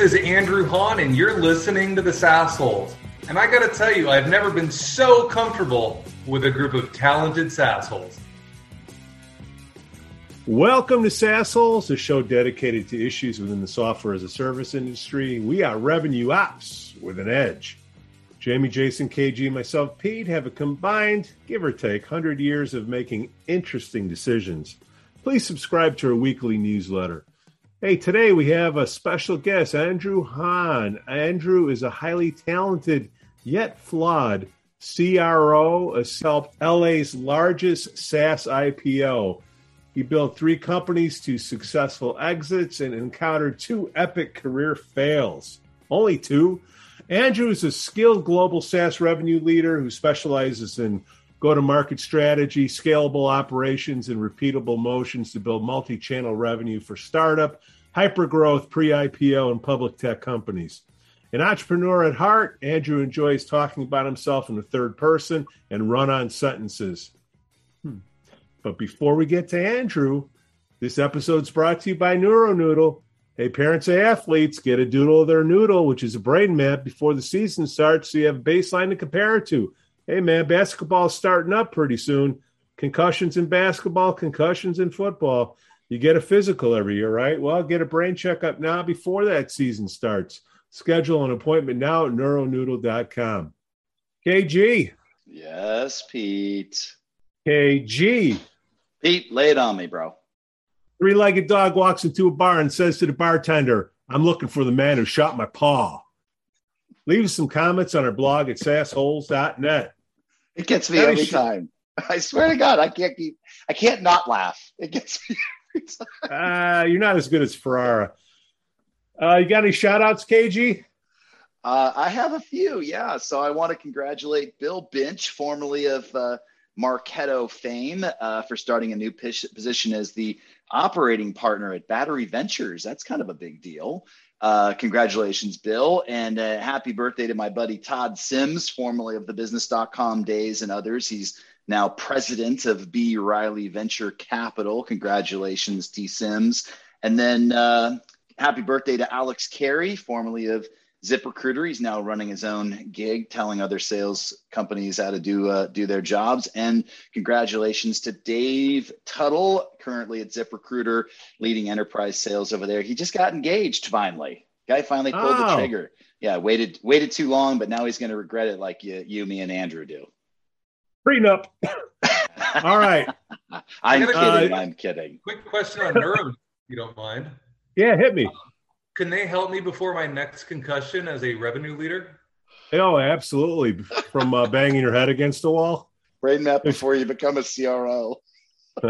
This is Andrew Hahn, and you're listening to the Sassholes. And I gotta tell you, I've never been so comfortable with a group of talented Sassholes. Welcome to Sassholes, a show dedicated to issues within the software as a service industry. We are revenue ops with an edge. Jamie, Jason, KG, and myself, Pete, have a combined, give or take, 100 years of making interesting decisions. Please subscribe to our weekly newsletter. Hey, today we have a special guest, Andrew Hahn. Andrew is a highly talented yet flawed CRO, has helped LA's largest SaaS IPO. He built three companies to successful exits and encountered two epic career fails. Only two. Andrew is a skilled global SaaS revenue leader who specializes in go to market strategy, scalable operations, and repeatable motions to build multi channel revenue for startup, hyper growth, pre IPO, and public tech companies. An entrepreneur at heart, Andrew enjoys talking about himself in the third person and run on sentences. Hmm. But before we get to Andrew, this episode's brought to you by NeuroNoodle. Hey, parents of athletes, get a doodle of their noodle, which is a brain map before the season starts so you have a baseline to compare it to hey man, basketball's starting up pretty soon. Concussions in basketball, concussions in football. You get a physical every year, right? Well, get a brain checkup now before that season starts. Schedule an appointment now at neuronoodle.com. KG. Yes, Pete. KG. Pete, lay it on me, bro. Three legged dog walks into a bar and says to the bartender, I'm looking for the man who shot my paw. Leave us some comments on our blog at sassholes.net. It gets me every time. I swear to God, I can't keep. I can't not laugh. It gets me. Uh, you're not as good as Ferrara. Uh, you got any shout outs, KG? Uh, I have a few, yeah. So I want to congratulate Bill Binch, formerly of uh, Marketo fame, uh, for starting a new position as the operating partner at Battery Ventures. That's kind of a big deal. Uh, congratulations, Bill, and uh, happy birthday to my buddy Todd Sims, formerly of the business.com days and others. He's now president of B. Riley Venture Capital. Congratulations, T. Sims. And then uh, happy birthday to Alex Carey, formerly of ZipRecruiter. He's now running his own gig, telling other sales companies how to do uh, do their jobs. And congratulations to Dave Tuttle, currently at ZipRecruiter, leading enterprise sales over there. He just got engaged finally. Guy finally pulled oh. the trigger. Yeah, waited waited too long, but now he's going to regret it, like you, you, me, and Andrew do. Prenup. All right. I'm kidding. Uh, I'm kidding. Quick question on Neuro, if you don't mind. Yeah, hit me. Um, can they help me before my next concussion as a revenue leader? Oh, absolutely. From uh, banging your head against the wall. Brain map before you become a CRO.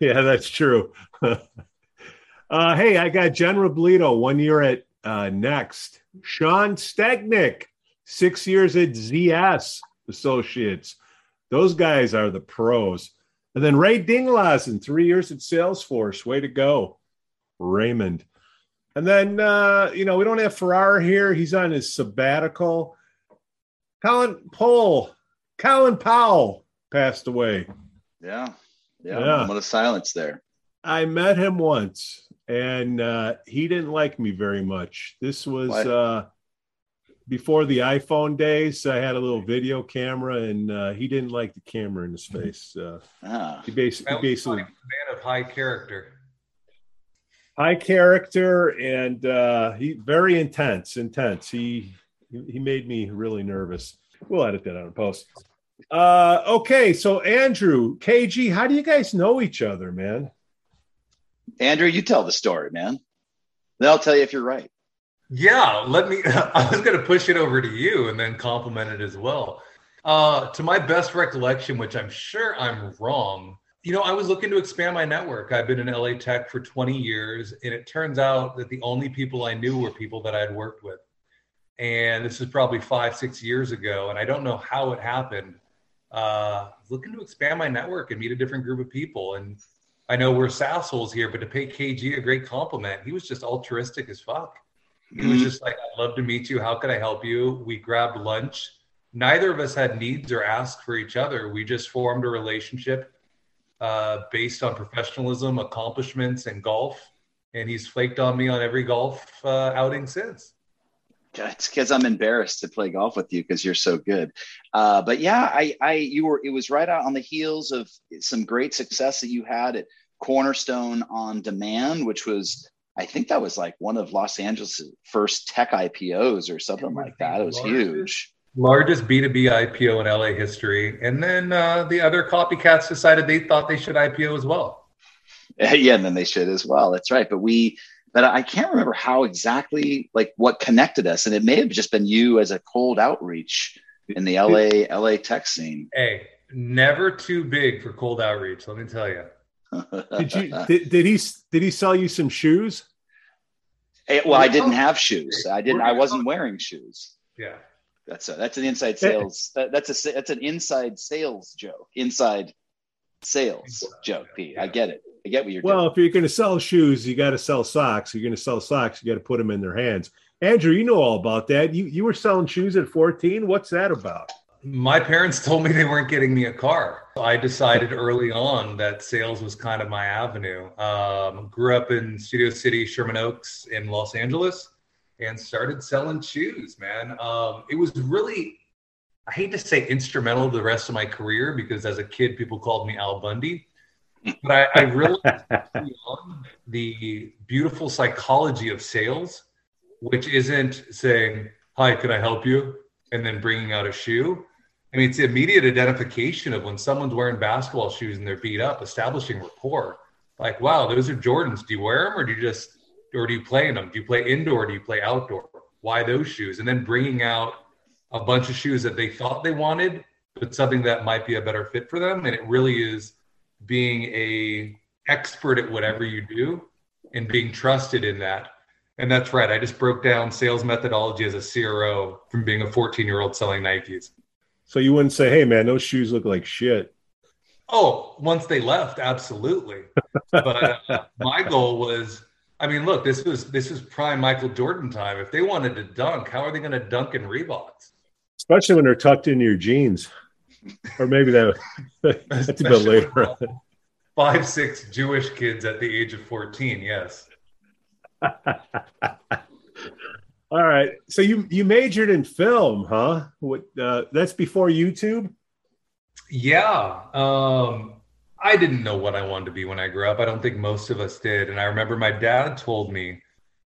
yeah, that's true. uh, hey, I got Jen Robledo one year at uh, Next. Sean Stegnick, six years at ZS Associates. Those guys are the pros. And then Ray Dinglasen, three years at Salesforce. Way to go, Raymond. And then, uh, you know, we don't have Ferrara here. He's on his sabbatical. Colin Powell, Colin Powell passed away. Yeah. Yeah. yeah. Moment of silence there. I met him once and uh, he didn't like me very much. This was uh, before the iPhone days. I had a little video camera and uh, he didn't like the camera in his face. Uh, ah. He basically, basically man of high character high character and uh, he very intense. Intense. He he made me really nervous. We'll edit that out in post. Uh, okay, so Andrew, KG, how do you guys know each other, man? Andrew, you tell the story, man. Then I'll tell you if you're right. Yeah, let me. I was going to push it over to you and then compliment it as well. Uh, to my best recollection, which I'm sure I'm wrong, you know, I was looking to expand my network. I've been in LA Tech for 20 years, and it turns out that the only people I knew were people that I had worked with. And this is probably five, six years ago, and I don't know how it happened. Uh, looking to expand my network and meet a different group of people. And I know we're sassholes here, but to pay KG a great compliment, he was just altruistic as fuck. He was mm-hmm. just like, I'd love to meet you. How could I help you? We grabbed lunch. Neither of us had needs or asked for each other. We just formed a relationship uh, based on professionalism, accomplishments, and golf. and he's flaked on me on every golf uh, outing since. It's because I'm embarrassed to play golf with you because you're so good. Uh, but yeah, I, I, you were, it was right out on the heels of some great success that you had at Cornerstone on Demand, which was, I think that was like one of Los Angeles' first tech IPOs or something like that. It was largest, huge. Largest B2B IPO in LA history. And then uh, the other copycats decided they thought they should IPO as well. Yeah, and then they should as well. That's right. But we, but I can't remember how exactly like what connected us. And it may have just been you as a cold outreach in the LA LA tech scene. Hey, never too big for cold outreach, let me tell you. Did you did, did he did he sell you some shoes? Hey, well, I didn't have shoes. I didn't I wasn't wearing shoes. Yeah. That's a, that's an inside sales. That, that's a that's an inside sales joke. Inside sales joke, Pete. Yeah. I get it. I get what you're doing. well, doing. if you're going to sell shoes, you got to sell socks. You're going to sell socks, you got to put them in their hands. Andrew, you know all about that. You you were selling shoes at 14. What's that about? My parents told me they weren't getting me a car. I decided early on that sales was kind of my avenue. Um, grew up in Studio City, Sherman Oaks in Los Angeles, and started selling shoes, man. Um, it was really, I hate to say instrumental to the rest of my career because as a kid, people called me Al Bundy but I, I realized the beautiful psychology of sales, which isn't saying, "Hi, can I help you?" And then bringing out a shoe. I mean, it's immediate identification of when someone's wearing basketball shoes and they're beat up, establishing rapport. Like, wow, those are Jordans. Do you wear them, or do you just, or do you play in them? Do you play indoor? Do you play outdoor? Why those shoes? And then bringing out a bunch of shoes that they thought they wanted, but something that might be a better fit for them. And it really is being a expert at whatever you do and being trusted in that. And that's right. I just broke down sales methodology as a CRO from being a 14 year old selling Nikes. So you wouldn't say, "Hey, man, those shoes look like shit." Oh, once they left, absolutely. but uh, my goal was, I mean, look, this was this was prime Michael Jordan time. If they wanted to dunk, how are they going to dunk in Reeboks? Especially when they're tucked into your jeans or maybe that that's a bit later. Five, six Jewish kids at the age of 14. Yes. All right. So you you majored in film, huh? What uh, that's before YouTube? Yeah. Um I didn't know what I wanted to be when I grew up. I don't think most of us did. And I remember my dad told me,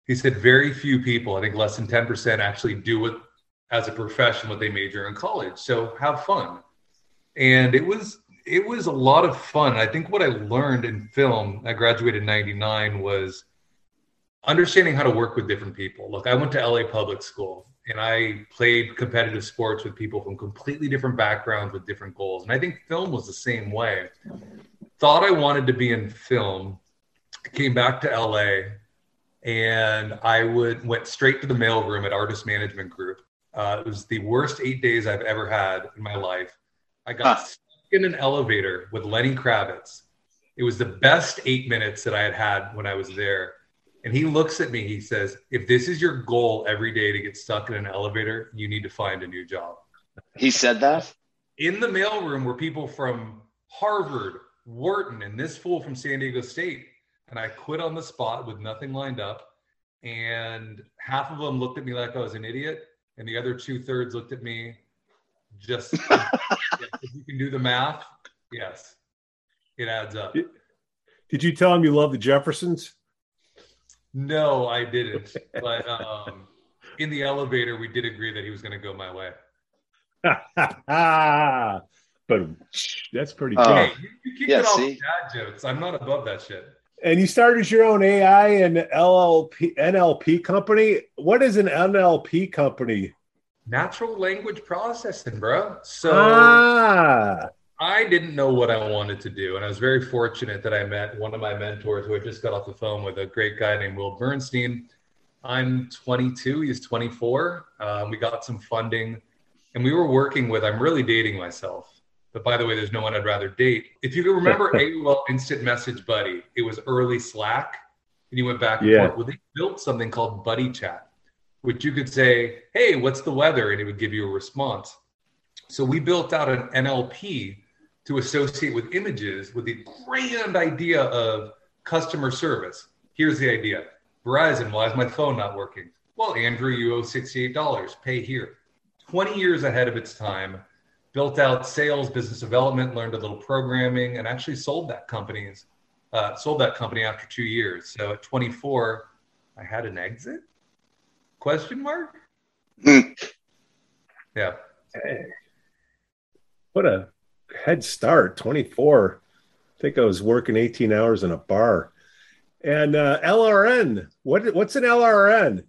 he said very few people, I think less than 10% actually do it as a profession what they major in college. So have fun and it was it was a lot of fun. I think what I learned in film, I graduated in 99 was understanding how to work with different people. Look, I went to LA public school and I played competitive sports with people from completely different backgrounds with different goals. And I think film was the same way. Thought I wanted to be in film, came back to LA and I would went straight to the mailroom at Artist Management Group. Uh, it was the worst eight days I've ever had in my life. I got huh. stuck in an elevator with Lenny Kravitz. It was the best eight minutes that I had had when I was there. And he looks at me, he says, If this is your goal every day to get stuck in an elevator, you need to find a new job. He said that? In the mailroom were people from Harvard, Wharton, and this fool from San Diego State. And I quit on the spot with nothing lined up. And half of them looked at me like I was an idiot. And the other two thirds looked at me just if you can do the math, yes, it adds up. Did you tell him you love the Jeffersons? No, I didn't. But um, in the elevator, we did agree that he was going to go my way. but that's pretty uh, Hey, you, you keep yeah, it all dad jokes. I'm not above that shit. And you started your own AI and LLP NLP company. What is an NLP company? natural language processing, bro. So ah. I didn't know what I wanted to do. And I was very fortunate that I met one of my mentors who I just got off the phone with a great guy named Will Bernstein. I'm 22, he's 24. Um, we got some funding and we were working with, I'm really dating myself. But by the way, there's no one I'd rather date. If you remember AOL Instant Message Buddy, it was early Slack and you went back and yeah. forth. Well, they built something called Buddy Chat which you could say, hey, what's the weather? And it would give you a response. So we built out an NLP to associate with images with the grand idea of customer service. Here's the idea Verizon, why is my phone not working? Well, Andrew, you owe $68. Pay here. 20 years ahead of its time, built out sales, business development, learned a little programming, and actually sold that company's uh, sold that company after two years. So at 24, I had an exit? Question mark? Hmm. yeah. Hey, what a head start. 24. I think I was working 18 hours in a bar. And uh, LRN, what, what's an LRN?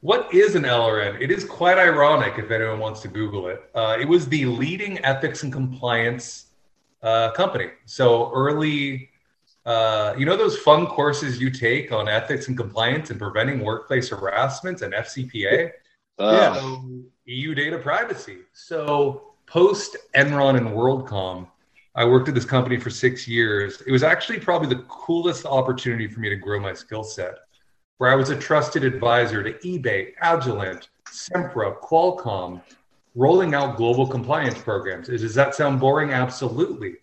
What is an LRN? It is quite ironic if anyone wants to Google it. Uh, it was the leading ethics and compliance uh, company. So early, uh, you know, those fun courses you take on ethics and compliance and preventing workplace harassment and FCPA? Uh, So EU data privacy. So post Enron and WorldCom, I worked at this company for six years. It was actually probably the coolest opportunity for me to grow my skill set, where I was a trusted advisor to eBay, Agilent, Sempra, Qualcomm, rolling out global compliance programs. Does that sound boring? Absolutely.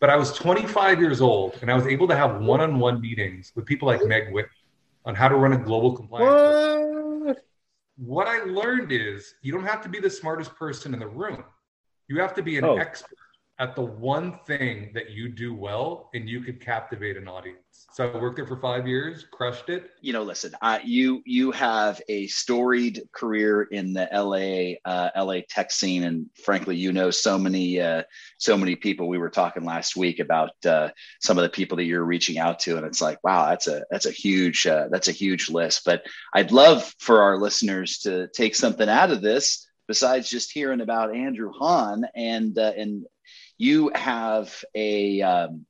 But I was 25 years old and I was able to have one on one meetings with people like Meg Whitman on how to run a global compliance program What? what I learned is you don't have to be the smartest person in the room. You have to be an Oh. expert at the one thing that you do well and you could captivate an audience. So I worked there for five years, crushed it. you know, listen, I, you you have a storied career in the LA uh, LA tech scene, and frankly, you know so many uh, so many people. We were talking last week about uh, some of the people that you're reaching out to, and it's like, wow, that's a that's a huge uh, that's a huge list. But I'd love for our listeners to take something out of this besides just hearing about Andrew Hahn, and uh, and you have a um,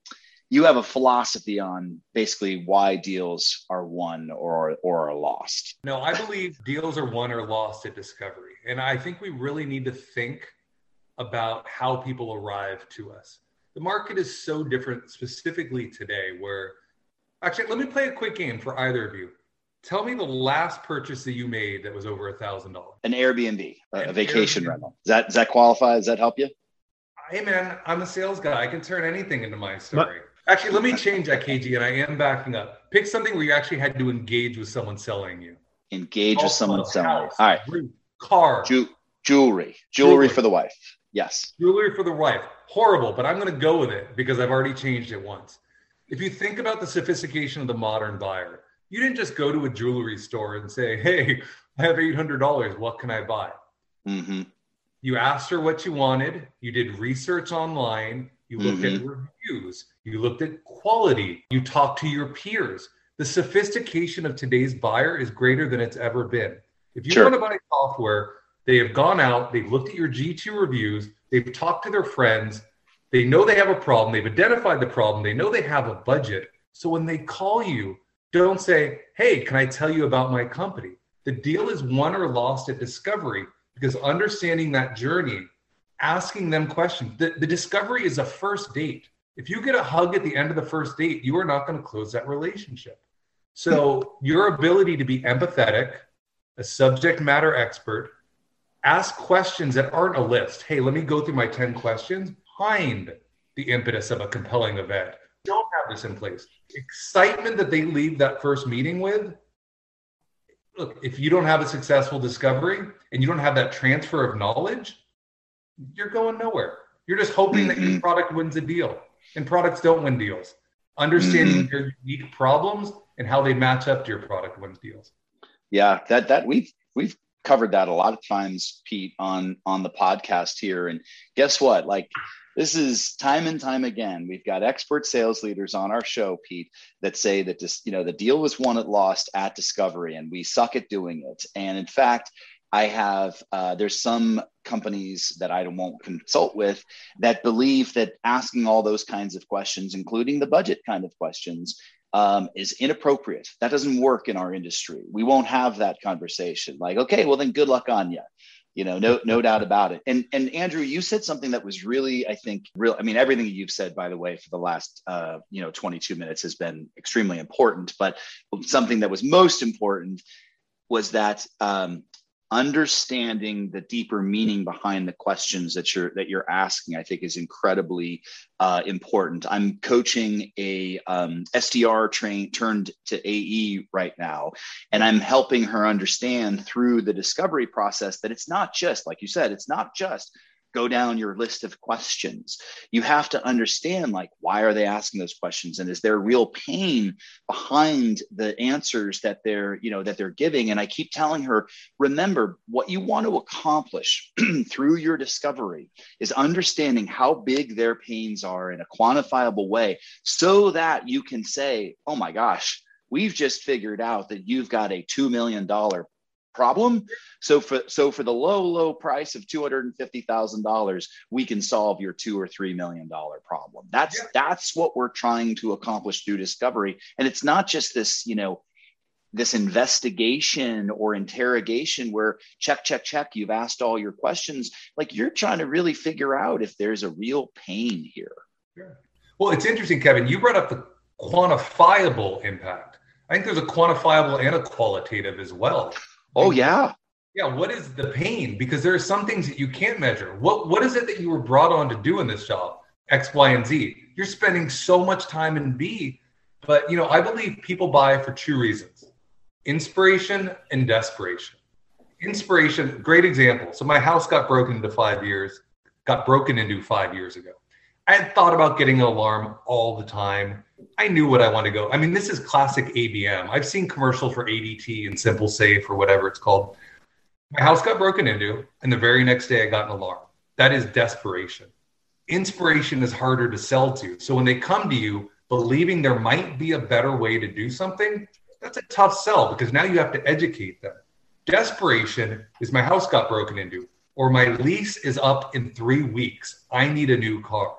you have a philosophy on basically why deals are won or or are lost. No, I believe deals are won or lost at discovery. And I think we really need to think about how people arrive to us. The market is so different, specifically today, where actually, let me play a quick game for either of you. Tell me the last purchase that you made that was over a thousand dollars. An Airbnb, a, a An vacation Airbnb. rental. Does that does that qualify? Does that help you? Hey man, I'm a sales guy. I can turn anything into my story. Actually, let me change that, KG, and I am backing up. Pick something where you actually had to engage with someone selling you. Engage with someone selling. house, All right, roof, car, Ju- jewelry, jewelry, Jewelry. for the wife. Yes. jewelry for the wife. Horrible, but I'm going to go with it because I've already changed it once. If you think about the sophistication of the modern buyer, you didn't just go to a jewelry store and say, "Hey, I have $800. What can I buy?" hmm You asked her what you wanted. You did research online. You looked at reviews. You looked at quality. You talked to your peers. The sophistication of today's buyer is greater than it's ever been. If you Sure. want to buy software, they have gone out, they've looked at your G2 reviews, they've talked to their friends, they know they have a problem, they've identified the problem, they know they have a budget. So when they call you, don't say, Hey, can I tell you about my company? The deal is won or lost at discovery because understanding that journey, asking them questions, the, the discovery is a first date. If you get a hug at the end of the first date, you are not going to close that relationship. So, your ability to be empathetic, a subject matter expert, ask questions that aren't a list. Hey, let me go through my 10 questions behind the impetus of a compelling event. Don't have this in place. Excitement that they leave that first meeting with. Look, if you don't have a successful discovery and you don't have that transfer of knowledge, you're going nowhere. You're just hoping that your Mhm. product wins a deal, and products don't win deals. Understanding your unique problems and how they match up to your product wins deals. Yeah, that that we've we've covered that a lot of times, Pete, on on the podcast here. And guess what? Like this is time and time again. We've got expert sales leaders on our show, Pete, that say that this, you know, the deal was won at lost at discovery, and we suck at doing it. And in fact, I have uh, there's some companies that I won't consult with that believe that asking all those kinds of questions, including the budget kind of questions, um, is inappropriate. That doesn't work in our industry. We won't have that conversation. Like, okay, well then, good luck on you. You know, no, no doubt about it. And and Andrew, you said something that was really, I think, real. I mean, everything you've said, by the way, for the last, uh, you know, 22 minutes has been extremely important. But something that was most important was that um, understanding the deeper meaning behind the questions that you're that you're asking i think is incredibly uh, important. I'm coaching a um, sdr train turned to ae right now and i'm helping her understand through the discovery process that it's not just like you said it's not just go down your list of questions. You have to understand like why are they asking those questions? And is there real pain behind the answers that they're you know that they're giving? And i keep telling her remember what you want to accomplish through your discovery is understanding how big their pains are in a quantifiable way so that you can say oh my gosh we've just figured out that you've got a $2 million problem. So for so for the low low price of two hundred and fifty thousand dollars, we can solve your two or three million dollar problem. That's yeah. that's what we're trying to accomplish through discovery, and it's not just this you know this investigation or interrogation where check check check you've asked all your questions like you're trying to really figure out if there's a real pain here well it's interesting kevin you brought up the quantifiable impact i think there's a quantifiable and a qualitative as well Oh yeah. Yeah, what is the pain? Because there are some things that you can't measure. What what is it that you were brought on to do in this job? X, Y, and Z. You're spending so much time in B, but you know, I believe people buy for two reasons: inspiration and desperation. Inspiration, great example. So my house got broken into five years, got broken into five years ago. I had thought about getting an alarm all the time. I knew what I wanted to go. I mean, this is classic ABM. I've seen commercials for ADT and SimpliSafe or whatever it's called. My house got broken into, and the very next day I got an alarm. That is desperation. Inspiration is harder to sell to. So when they come to you believing there might be a better way to do something, that's a tough sell because now you have to educate them. Desperation is my house got broken into, or my lease is up in three weeks. I need a new car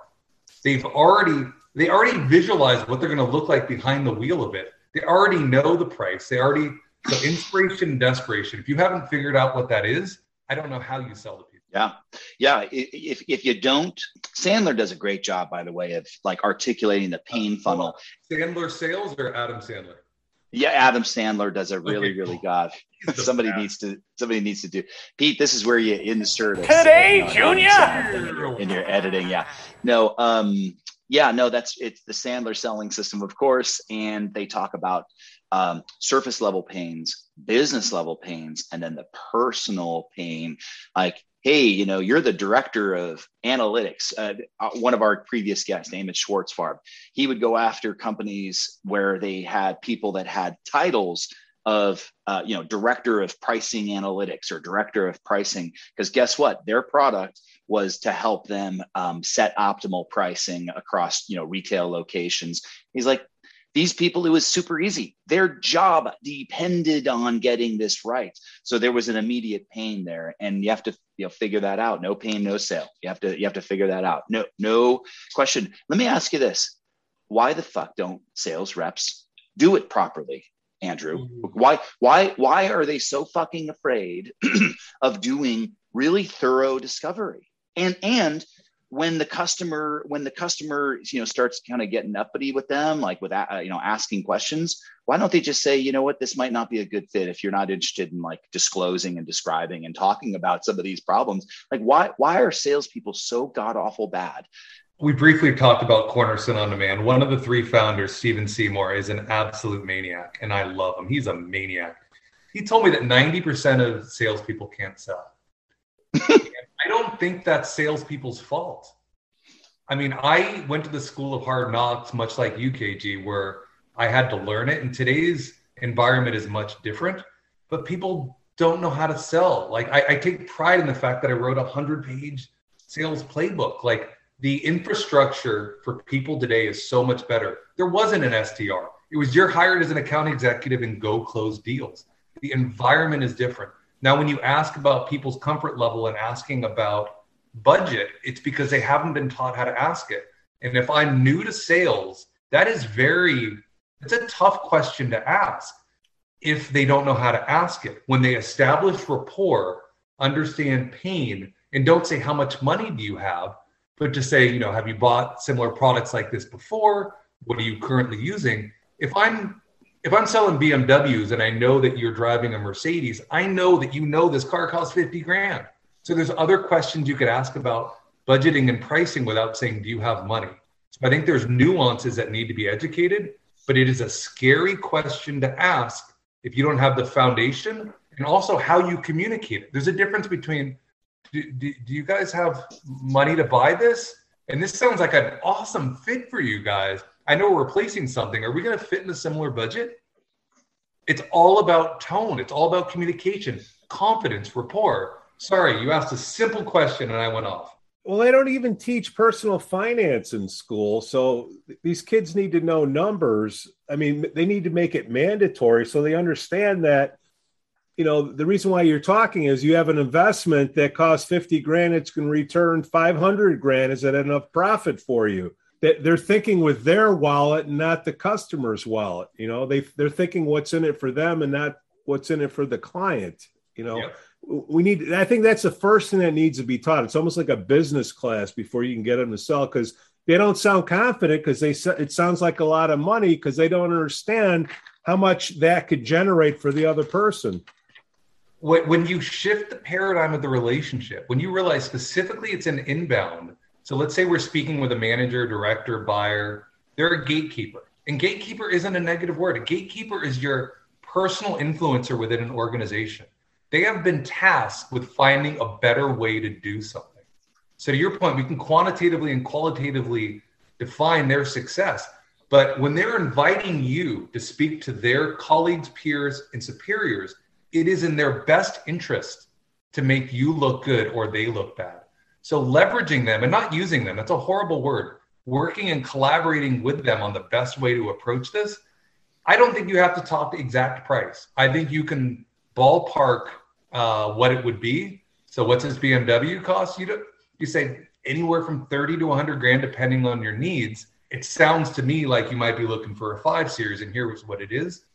they've already they already visualize what they're going to look like behind the wheel of it. They already know the price. They already so inspiration and desperation. If you haven't figured out what that is, I don't know how you sell to people. Yeah, yeah. If if you don't, Sandler does a great job, by the way, of like articulating the pain funnel. Sandler sales or Adam Sandler? Yeah, Adam Sandler does a really, okay. really god. somebody needs to somebody needs to do. Pete, this is where you insert today, Junior, in your editing. Yeah, no, um, yeah, no, that's it's the Sandler selling system, of course, and they talk about um, surface level pains, business level pains, and then the personal pain. Like hey, you know, you're the director of analytics. Uh, uh one of our previous guests, Amos Schwartzfarb, he would go after companies where they had people that had titles of, uh, you know, director of pricing analytics or director of pricing. Because guess what? Their product was to help them um, set optimal pricing across, you know, retail locations. He's like, these people, it was super easy. Their job depended on getting this right. So there was an immediate pain there. And you have to you know, figure that out. No pain, no sale. You have to you have to figure that out. No, no question. Let me ask you this. Why the fuck don't sales reps do it properly? Andrew? Mm-hmm. Why why why are they so fucking afraid of doing really thorough discovery? And and when the customer when the customer you know starts kind of getting uppity with them like with uh, you know asking questions why don't they just say you know what? This might not be a good fit if you're not interested in like disclosing and describing and talking about some of these problems. Like why why are salespeople so god awful bad? We briefly talked about cornerstone on demand. One of the three founders Stephen Seymour is an absolute maniac and i love him. He's a maniac. He told me that 90% of salespeople can't sell think that's salespeople's fault. I mean, I went to the school of hard knocks, much like UKG, where I had to learn it. And today's environment is much different, but people don't know how to sell. Like, I, I take pride in the fact that I wrote a 100 page sales playbook. Like, the infrastructure for people today is so much better. There wasn't an SDR, it was you're hired as an account executive and go close deals. The environment is different. Now, when you ask about people's comfort level and asking about budget, it's because they haven't been taught how to ask it. And if I'm new to sales, that is very, it's a tough question to ask if they don't know how to ask it. When they establish rapport, understand pain, and don't say, How much money do you have? But to say, you know, have you bought similar products like this before? What are you currently using? If I'm if I'm selling BMWs and I know that you're driving a Mercedes, I know that you know this car costs 50 grand. So there's other questions you could ask about budgeting and pricing without saying, Do you have money? So I think there's nuances that need to be educated, but it is a scary question to ask if you don't have the foundation and also how you communicate it. There's a difference between do, do, do you guys have money to buy this? And this sounds like an awesome fit for you guys. I know we're replacing something. Are we going to fit in a similar budget? It's all about tone. It's all about communication, confidence, rapport. Sorry, you asked a simple question and I went off. Well, they don't even teach personal finance in school. So these kids need to know numbers. I mean, they need to make it mandatory so they understand that you know the reason why you're talking is you have an investment that costs 50 grand it's going to return 500 grand is that enough profit for you that they're thinking with their wallet and not the customer's wallet you know they they're thinking what's in it for them and not what's in it for the client you know yep. we need i think that's the first thing that needs to be taught it's almost like a business class before you can get them to sell because they don't sound confident because they it sounds like a lot of money because they don't understand how much that could generate for the other person when you shift the paradigm of the relationship, when you realize specifically it's an inbound. So let's say we're speaking with a manager, director, buyer, they're a gatekeeper. And gatekeeper isn't a negative word. A gatekeeper is your personal influencer within an organization. They have been tasked with finding a better way to do something. So to your point, we can quantitatively and qualitatively define their success. But when they're inviting you to speak to their colleagues, peers, and superiors, it is in their best interest to make you look good or they look bad. So leveraging them and not using them, that's a horrible word. Working and collaborating with them on the best way to approach this. I don't think you have to talk the exact price. I think you can ballpark uh, what it would be. So what's this BMW cost? You do, you say anywhere from 30 to 100 grand depending on your needs. It sounds to me like you might be looking for a 5 series and here's what it is.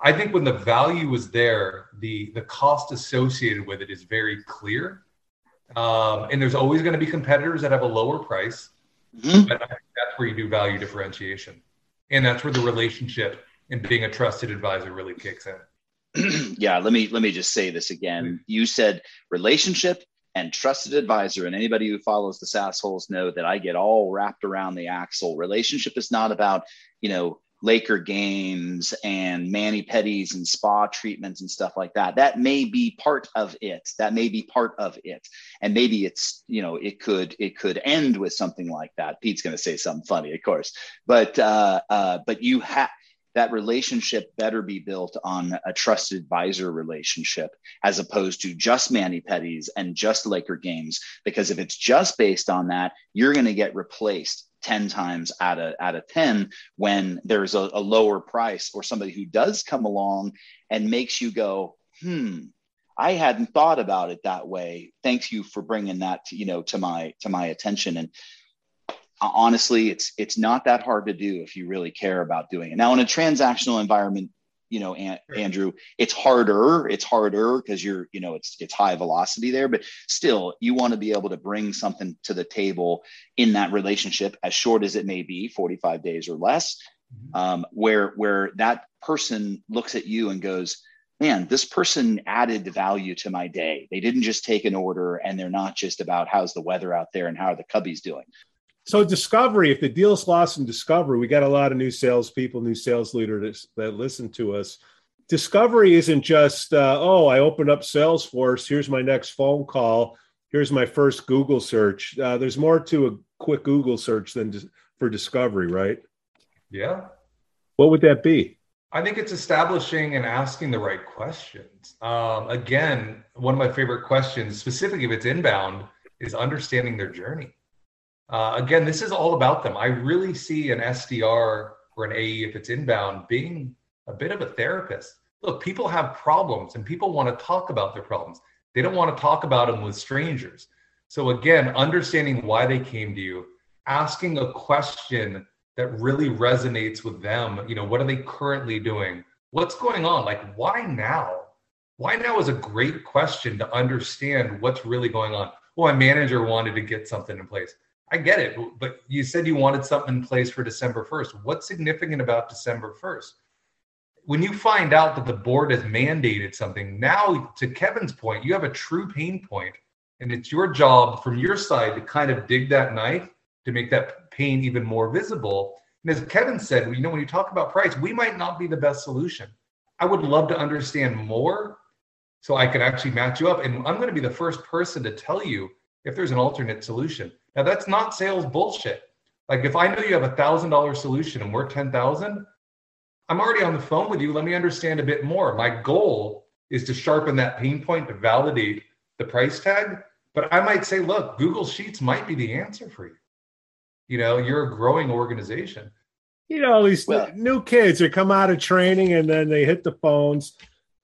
I think when the value is there, the the cost associated with it is very clear. Um, and there's always going to be competitors that have a lower price. Mm-hmm. But that's where you do value differentiation. And that's where the relationship and being a trusted advisor really kicks in. yeah, let me let me just say this again. You said relationship and trusted advisor, and anybody who follows the Sassholes know that I get all wrapped around the axle. Relationship is not about, you know, Laker games and mani pedis and spa treatments and stuff like that. That may be part of it. That may be part of it. And maybe it's, you know, it could, it could end with something like that. Pete's going to say something funny, of course, but, uh, uh, but you have, that relationship better be built on a trusted advisor relationship as opposed to just mani pedis and just Laker games. Because if it's just based on that, you're going to get replaced 10 times out of out of 10 when there's a, a, lower price or somebody who does come along and makes you go hmm i hadn't thought about it that way. Thanks you for bringing that to, you know to my to my attention. And honestly it's it's not that hard to do if you really care about doing it. Now in a transactional environment you know An- andrew it's harder it's harder because you're you know it's it's high velocity there but still you want to be able to bring something to the table in that relationship as short as it may be 45 days or less mm-hmm. um, where where that person looks at you and goes man this person added value to my day. They didn't just take an order and they're not just about how's the weather out there and how are the cubbies doing so discovery, if the deal's lost in discovery, we got a lot of new salespeople, new sales leaders that listen to us. Discovery isn't just, uh, oh, I opened up Salesforce. Here's my next phone call. Here's my first Google search. Uh, there's more to a quick Google search than for discovery, right? Yeah. What would that be? I think it's establishing and asking the right questions. Um, again, one of my favorite questions, specifically if it's inbound, is understanding their journey. Uh, again, this is all about them. I really see an SDR or an AE, if it's inbound, being a bit of a therapist. Look, people have problems and people want to talk about their problems. They don't want to talk about them with strangers. So, again, understanding why they came to you, asking a question that really resonates with them. You know, what are they currently doing? What's going on? Like, why now? Why now is a great question to understand what's really going on. Well, my manager wanted to get something in place. I get it, but you said you wanted something in place for December 1st. What's significant about December 1st? when you find out that the board has mandated something, now to Kevin's point, you have a true pain point, and it's your job from your side to kind of dig that knife to make that pain even more visible. And as Kevin said, you know, when you talk about price, we might not be the best solution. I would love to understand more so I can actually match you up. And I'm going to be the first person to tell you if there's an alternate solution. Now that's not sales bullshit. Like if I know you have a thousand dollar solution and we're ten thousand, I'm already on the phone with you. Let me understand a bit more. My goal is to sharpen that pain point to validate the price tag. But I might say, look, Google Sheets might be the answer for you. You know, you're a growing organization. You know, these well, new kids that come out of training and then they hit the phones.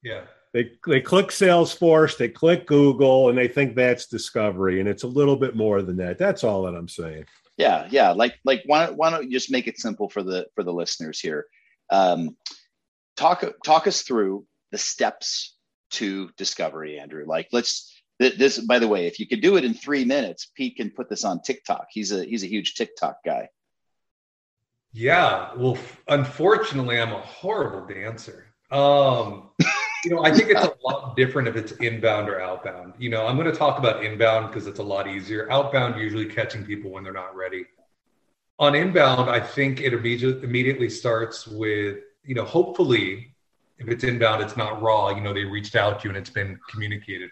Yeah. They, they click Salesforce, they click Google, and they think that's discovery. And it's a little bit more than that. That's all that I'm saying. Yeah, yeah. Like like why don't why don't you just make it simple for the for the listeners here? Um, talk talk us through the steps to discovery, Andrew. Like let's this by the way, if you could do it in three minutes, Pete can put this on TikTok. He's a he's a huge TikTok guy. Yeah, well, unfortunately, I'm a horrible dancer. Um, you know, I think it's a lot different if it's inbound or outbound. You know, I'm going to talk about inbound because it's a lot easier. Outbound, usually catching people when they're not ready. On inbound, I think it immediately starts with, you know, hopefully, if it's inbound, it's not raw. You know, they reached out to you and it's been communicated.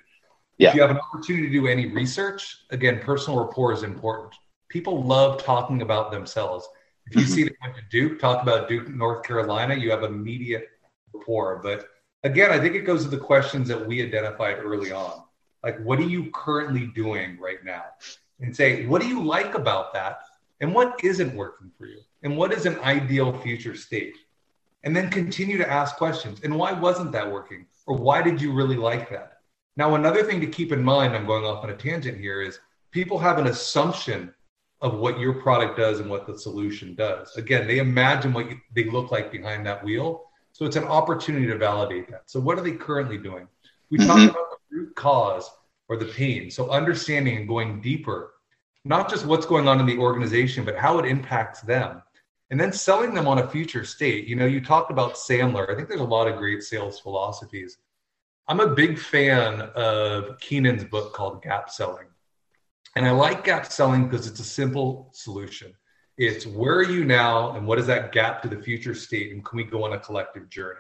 Yeah. If you have an opportunity to do any research, again, personal rapport is important. People love talking about themselves. If you mm-hmm. see they went to Duke, talk about Duke, North Carolina, you have immediate rapport. But again, I think it goes to the questions that we identified early on. Like, what are you currently doing right now? And say, what do you like about that? And what isn't working for you? And what is an ideal future state? And then continue to ask questions. And why wasn't that working? Or why did you really like that? Now, another thing to keep in mind, I'm going off on a tangent here, is people have an assumption of what your product does and what the solution does. Again, they imagine what you, they look like behind that wheel so it's an opportunity to validate that. So what are they currently doing? We mm-hmm. talk about the root cause or the pain. So understanding and going deeper, not just what's going on in the organization, but how it impacts them. And then selling them on a future state. You know, you talked about Sandler. I think there's a lot of great sales philosophies. I'm a big fan of Keenan's book called Gap Selling. And I like gap selling because it's a simple solution. It's where are you now and what is that gap to the future state and can we go on a collective journey?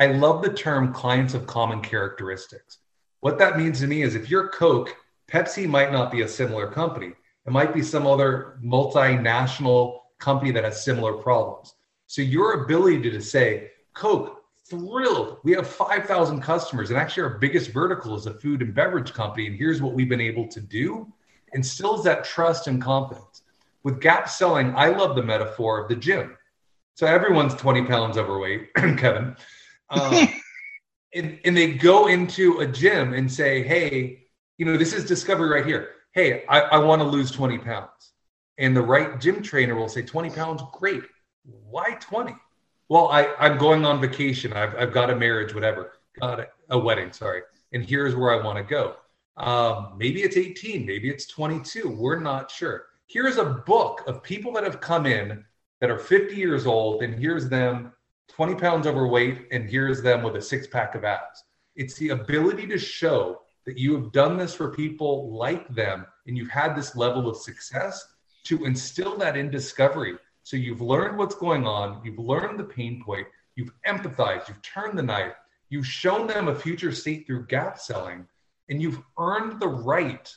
I love the term clients of common characteristics. What that means to me is if you're Coke, Pepsi might not be a similar company. It might be some other multinational company that has similar problems. So your ability to say, Coke, thrilled. We have 5,000 customers, and actually, our biggest vertical is a food and beverage company. And here's what we've been able to do instills that trust and confidence with gap selling, I love the metaphor of the gym. So everyone's 20 pounds overweight, Kevin. Um, and, and they go into a gym and say, hey, you know, this is discovery right here. Hey, I, I want to lose 20 pounds. And the right gym trainer will say, 20 pounds, great. Why 20? Well, I, I'm going on vacation. I've, I've got a marriage, whatever, got a, a wedding, sorry. And here's where I want to go. Um, maybe it's 18, maybe it's 22. We're not sure here's a book of people that have come in that are 50 years old, and here's them 20 pounds overweight, and here's them with a six pack of abs. It's the ability to show that you have done this for people like them and you've had this level of success to instill that in discovery. So you've learned what's going on, you've learned the pain point, you've empathized, you've turned the knife, you've shown them a future state through gap selling, and you've earned the right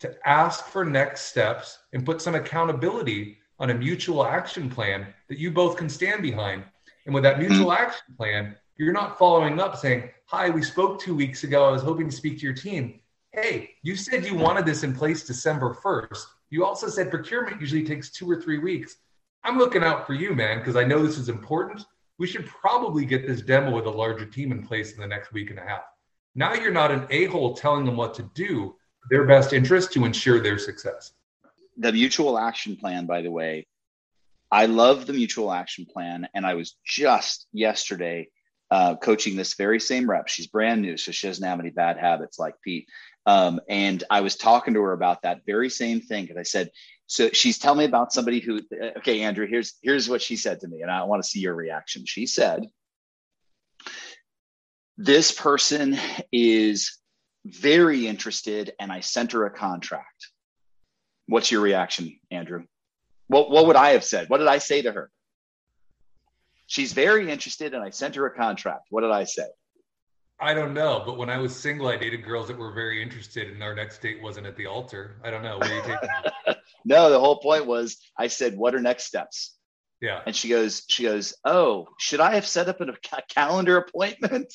to ask for next steps and put some accountability on a mutual action plan that you both can stand behind. And with that hmm. mutual action plan, you're not following up saying, Hi, we spoke two weeks ago. I was hoping to speak to your team. Hey, you said you wanted this in place December 1st. You also said procurement usually takes two or three weeks. I'm looking out for you, man, because I know this is important. We should probably get this demo with a larger team in place in the next week and a half. Now you're not an a hole telling them what to do their best interest to ensure their success. The mutual action plan, by the way, I love the mutual action plan. And I was just yesterday uh, coaching this very same rep. She's brand new, so she doesn't have any bad habits like Pete. Um, and I was talking to her about that very same thing because I said, So she's telling me about somebody who, okay, Andrew, here's here's what she said to me, and I want to see your reaction. She said, This person is very interested, and I sent her a contract. What's your reaction, Andrew? What what would I have said? What did I say to her? She's very interested, and I sent her a contract. What did I say? I don't know, but when I was single, I dated girls that were very interested, and our next date wasn't at the altar. I don't know. Where you taking? no, the whole point was I said, "What are next steps?" Yeah. And she goes, she goes, "Oh, should I have set up a calendar appointment?"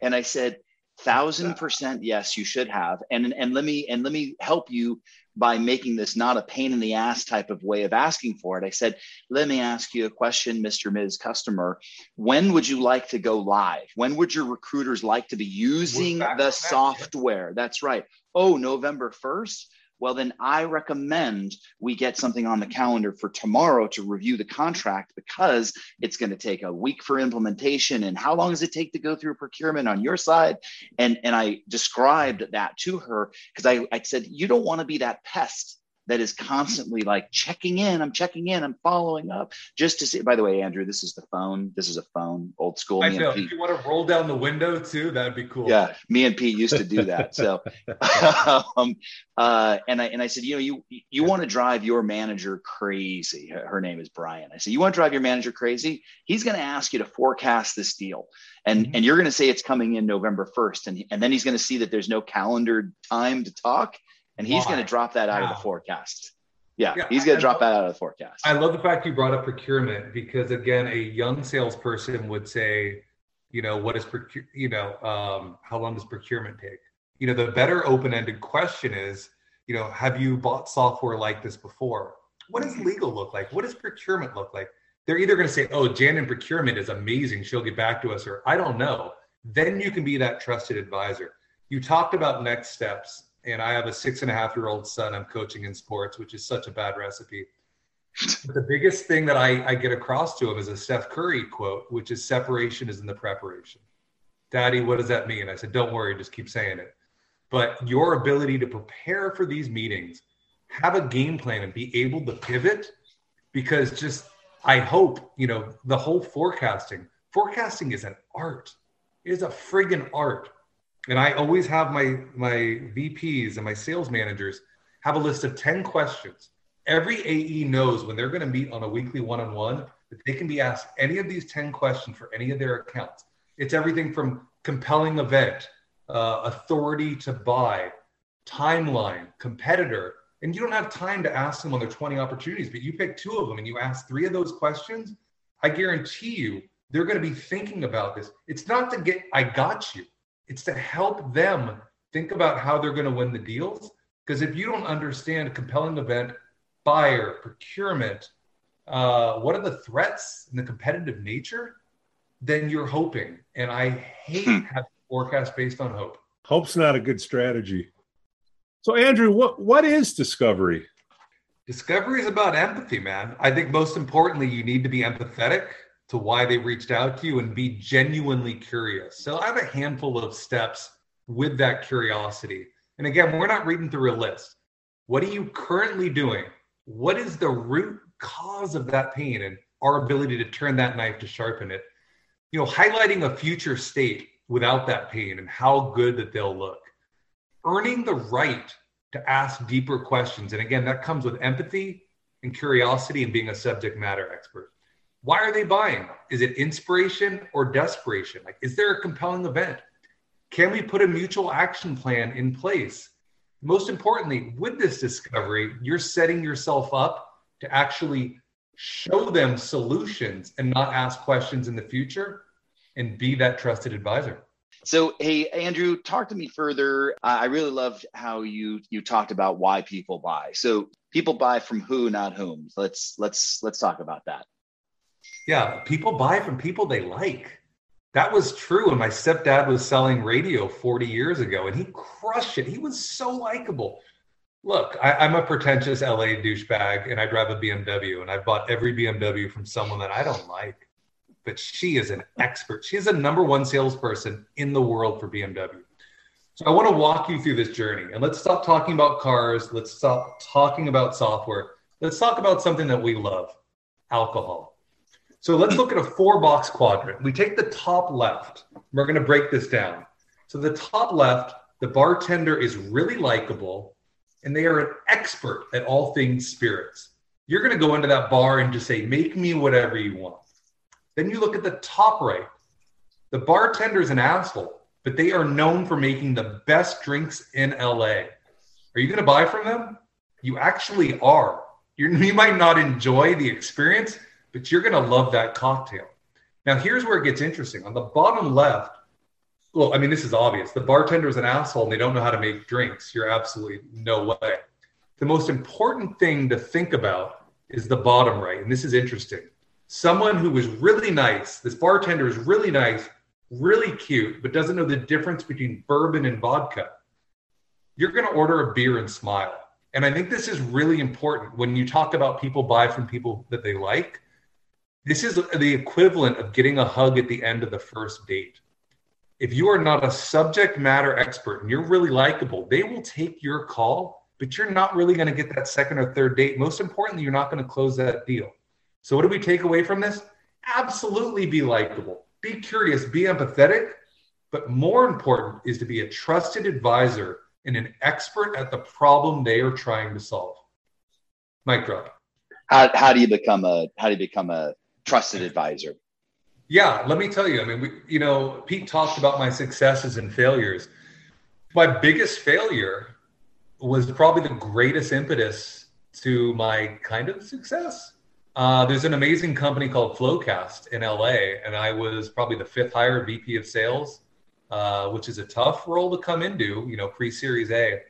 And I said, thousand percent yes you should have. And and let me and let me help you by making this not a pain in the ass type of way of asking for it. I said let me ask you a question mr ms customer. When would you like to go live? When would your recruiters like to be using the software? That's right. Oh november 1st well, then I recommend we get something on the calendar for tomorrow to review the contract because it's going to take a week for implementation. And how long does it take to go through procurement on your side? And, and I described that to her because I, I said, you don't want to be that pest that is constantly like checking in. I'm checking in. I'm following up just to see. By the way, Andrew, this is the phone. This is a phone, old school. I know. If you want to roll down the window too, that'd be cool. Yeah, me and Pete used to do that. So, um, uh, and I and I said, you know, you you want to drive your manager crazy. Her name is Brian. I said, you want to drive your manager crazy? He's going to ask you to forecast this deal, and mm-hmm. and you're going to say it's coming in November 1st, and and then he's going to see that there's no calendared time to talk and he's going to drop that out wow. of the forecast. Yeah, yeah he's going to drop that out of the forecast. I love the fact you brought up procurement because again, a young salesperson would say, you know, what is procure, you know, um, how long does procurement take? You know, the better open-ended question is, you know, have you bought software like this before? What does legal look like? What does procurement look like? They're either going to say, "Oh, Jan in procurement is amazing; she'll get back to us," or "I don't know." Then you can be that trusted advisor. You talked about next steps and I have a six and a half year old son I'm coaching in sports, which is such a bad recipe. But the biggest thing that I, I get across to him is a Steph Curry quote, which is separation is in the preparation. Daddy, what does that mean? I said, don't worry, just keep saying it. But your ability to prepare for these meetings, have a game plan and be able to pivot because just I hope, you know, the whole forecasting, forecasting is an art. It is a friggin' art and I always have my my VPs and my sales managers have a list of 10 questions. Every AE knows when they're going to meet on a weekly one-on-one that they can be asked any of these 10 questions for any of their accounts. It's everything from compelling event, uh, authority to buy, timeline, competitor. And you don't have time to ask them on their 20 opportunities, but you pick two of them and you ask three of those questions. I guarantee you they're going to be thinking about this. It's not to get, I got you. It's to help them think about how they're going to win the deals. Because if you don't understand a compelling event, buyer, procurement, uh, what are the threats and the competitive nature, then you're hoping. And I hate hmm. having forecast based on hope. Hope's not a good strategy. So, Andrew, what what is discovery? Discovery is about empathy, man. I think most importantly, you need to be empathetic to why they reached out to you and be genuinely curious. So I have a handful of steps with that curiosity. And again, we're not reading through a list. What are you currently doing? What is the root cause of that pain and our ability to turn that knife to sharpen it? You know, highlighting a future state without that pain and how good that they'll look. Earning the right to ask deeper questions. And again, that comes with empathy and curiosity and being a subject matter expert. Why are they buying? Is it inspiration or desperation? Like, is there a compelling event? Can we put a mutual action plan in place? Most importantly, with this discovery, you're setting yourself up to actually show them solutions and not ask questions in the future and be that trusted advisor. So, hey, Andrew, talk to me further. I really loved how you you talked about why people buy. So, people buy from who, not whom. Let's let's let's talk about that. Yeah, people buy from people they like. That was true when my stepdad was selling radio 40 years ago, and he crushed it. He was so likable. Look, I, am a pretentious LA douchebag, and I drive a BMW, and I've bought every BMW from someone that I don't like. But she is an expert. She is a number one salesperson in the world for BMW. So I want to walk you through this journey, and let's stop talking about cars. Let's stop talking about software. Let's talk about something that we love alcohol. So let's look at a four box quadrant. We take the top left. We're going to break this down. So the top left, the bartender is really likable and they are an expert at all things spirits. You're going to go into that bar and just say, make me whatever you want. Then you look at the top right. The bartender is an asshole, but they are known for making the best drinks in LA. Are you going to buy from them? You actually are. You're, you might not enjoy the experience, but you're going to love that cocktail. Now, here's where it gets interesting. On the bottom left, well, I mean, this is obvious. The bartender is an asshole and they don't know how to make drinks. You're absolutely no way. The most important thing to think about is the bottom right. And this is interesting. Someone who was really nice, this bartender is really nice, really cute, but doesn't know the difference between bourbon and vodka. You're going to order a beer and smile. And I think this is really important when you talk about people buy from people that they like. This is the equivalent of getting a hug at the end of the first date. If you are not a subject matter expert and you're really likable, they will take your call, but you're not really going to get that second or third date. Most importantly, you're not going to close that deal. So, what do we take away from this? Absolutely be likable, be curious, be empathetic, but more important is to be a trusted advisor and an expert at the problem they are trying to solve. Mic drop. How, how do you become a how do you become a trusted advisor? Yeah, let me tell you. I mean, we, you know, Pete talked about my successes and failures. My biggest failure was probably the greatest impetus to my kind of success. Uh, there's an amazing company called FloQast in LA, and I was probably the fifth hired VP of sales, uh, which is a tough role to come into, you know, pre Series A.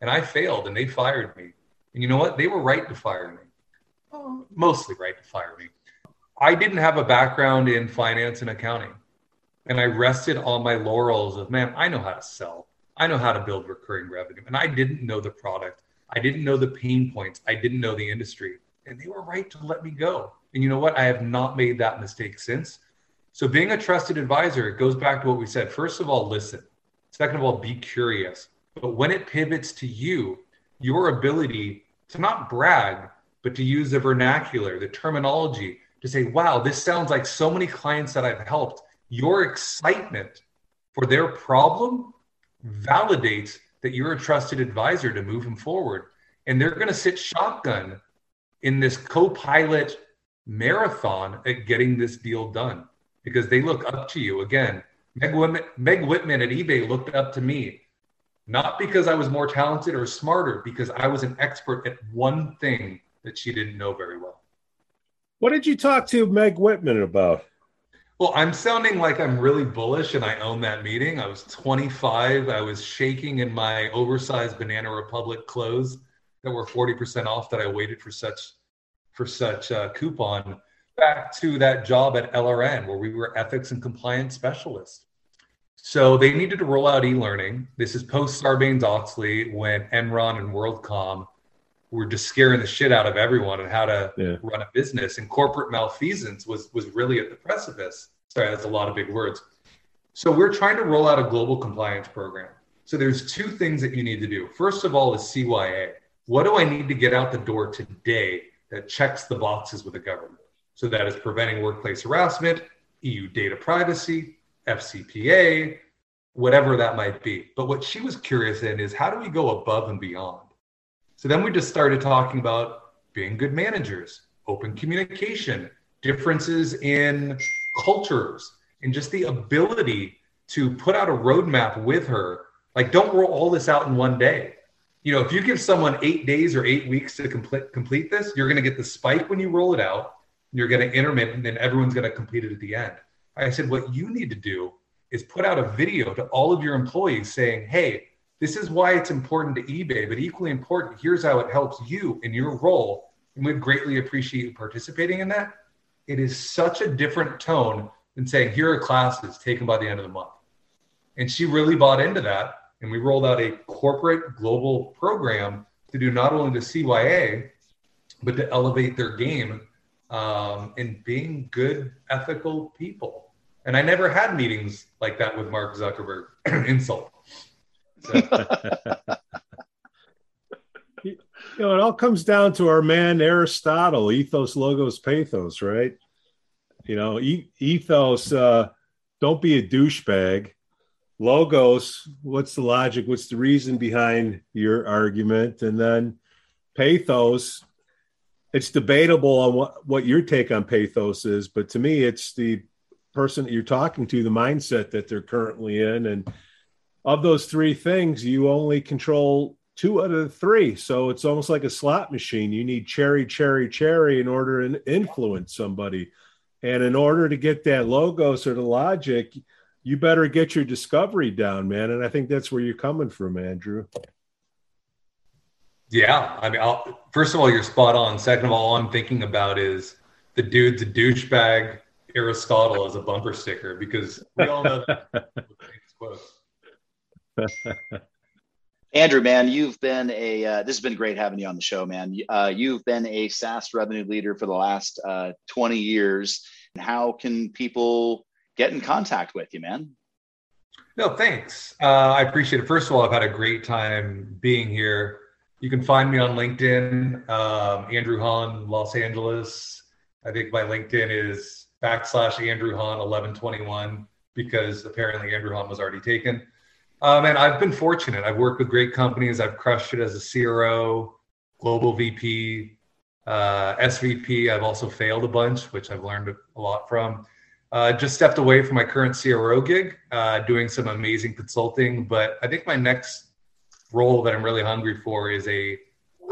And I failed, and they fired me. And you know what? They were right to fire me. Mostly right to fire me. I didn't have a background in finance and accounting. And I rested on my laurels of, man, I know how to sell. I know how to build recurring revenue. And I didn't know the product. I didn't know the pain points. I didn't know the industry. And they were right to let me go. And you know what? I have not made that mistake since. So being a trusted advisor, it goes back to what we said. First of all, listen. Second of all, be curious. But when it pivots to you, your ability to not brag, but to use the vernacular, the terminology, to say, wow, this sounds like so many clients that I've helped. Your excitement for their problem validates that you're a trusted advisor to move them forward. And they're going to sit shotgun in this co pilot marathon at getting this deal done because they look up to you. Again, Meg Whitman, Meg Whitman at eBay looked up to me, not because I was more talented or smarter, because I was an expert at one thing that she didn't know very well. What did you talk to Meg Whitman about? Well, I'm sounding like I'm really bullish and I own that meeting. I was 25. I was shaking in my oversized Banana Republic clothes that were 40% off that I waited for such for such a coupon back to that job at LRN where we were ethics and compliance specialists. So they needed to roll out e-learning. This is post Sarbanes-Oxley when Enron and WorldCom were just scaring the shit out of everyone and how to yeah. run a business. And corporate malfeasance was was really at the precipice. Sorry, that's a lot of big words. So we're trying to roll out a global compliance program. So there's two things that you need to do. First of all is CYA. What do I need to get out the door today that checks the boxes with the government? So that is preventing workplace harassment, EU data privacy, FCPA, whatever that might be. But what she was curious in is how do we go above and beyond? So then we just started talking about being good managers, open communication, differences in cultures, and just the ability to put out a roadmap with her. Like, don't roll all this out in one day. You know, if you give someone eight days or eight weeks to complete complete this, you're going to get the spike when you roll it out. You're going to intermittent, and then everyone's going to complete it at the end. I said, what you need to do is put out a video to all of your employees saying, "Hey, this is why it's important to eBay, but equally important, here's how it helps you in your role. And we'd greatly appreciate you participating in that. It is such a different tone than saying, here are classes, taken by the end of the month. And she really bought into that. And we rolled out a corporate global program to do not only the CYA, but to elevate their game um, in being good, ethical people. And I never had meetings like that with Mark Zuckerberg. Insult. You know, it all comes down to our man Aristotle, ethos, logos, pathos, right? You know, e- ethos, uh, don't be a douchebag. Logos, what's the logic? What's the reason behind your argument? And then pathos, it's debatable on what, what your take on pathos is, but to me, it's the person that you're talking to, the mindset that they're currently in. And of those three things, you only control two out of the three. So it's almost like a slot machine. You need cherry, cherry, cherry in order to influence somebody. And in order to get that logos or the logic, you better get your discovery down, man. And I think that's where you're coming from, Andrew. Yeah, I mean, I'll, first of all, you're spot on. Second of all, all I'm thinking about is the dude's a douchebag. Aristotle as a bumper sticker because we all know that. Andrew, man, you've been a. Uh, this has been great having you on the show, man. Uh, you've been a SaaS revenue leader for the last uh, 20 years. How can people get in contact with you, man? No, thanks. Uh, I appreciate it. First of all, I've had a great time being here. You can find me on LinkedIn, um, Andrew Hahn, Los Angeles. I think my LinkedIn is backslash Andrew Hahn 1121 because apparently Andrew Hahn was already taken. Um, and I've been fortunate. I've worked with great companies. I've crushed it as a CRO, global VP, uh, SVP. I've also failed a bunch, which I've learned a lot from. Uh, just stepped away from my current CRO gig, uh, doing some amazing consulting. But I think my next role that I'm really hungry for is a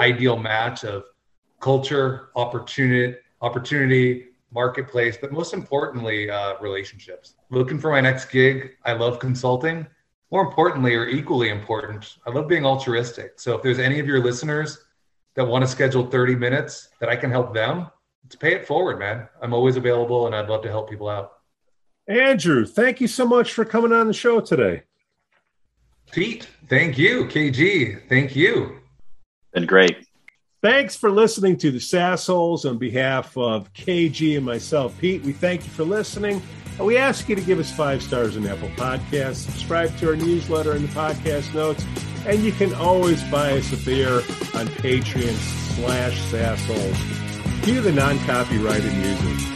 ideal match of culture, opportunity, opportunity, marketplace, but most importantly, uh, relationships. Looking for my next gig. I love consulting more importantly or equally important, I love being altruistic. So if there's any of your listeners that want to schedule 30 minutes that I can help them, let's pay it forward, man. I'm always available and I'd love to help people out. Andrew, thank you so much for coming on the show today. Pete, thank you. KG, thank you. Been great. Thanks for listening to the Sassholes on behalf of KG and myself, Pete. We thank you for listening. We ask you to give us five stars on Apple Podcasts, subscribe to our newsletter and the podcast notes, and you can always buy us a beer on Patreon slash Sassholes. Cue the non-copyrighted music.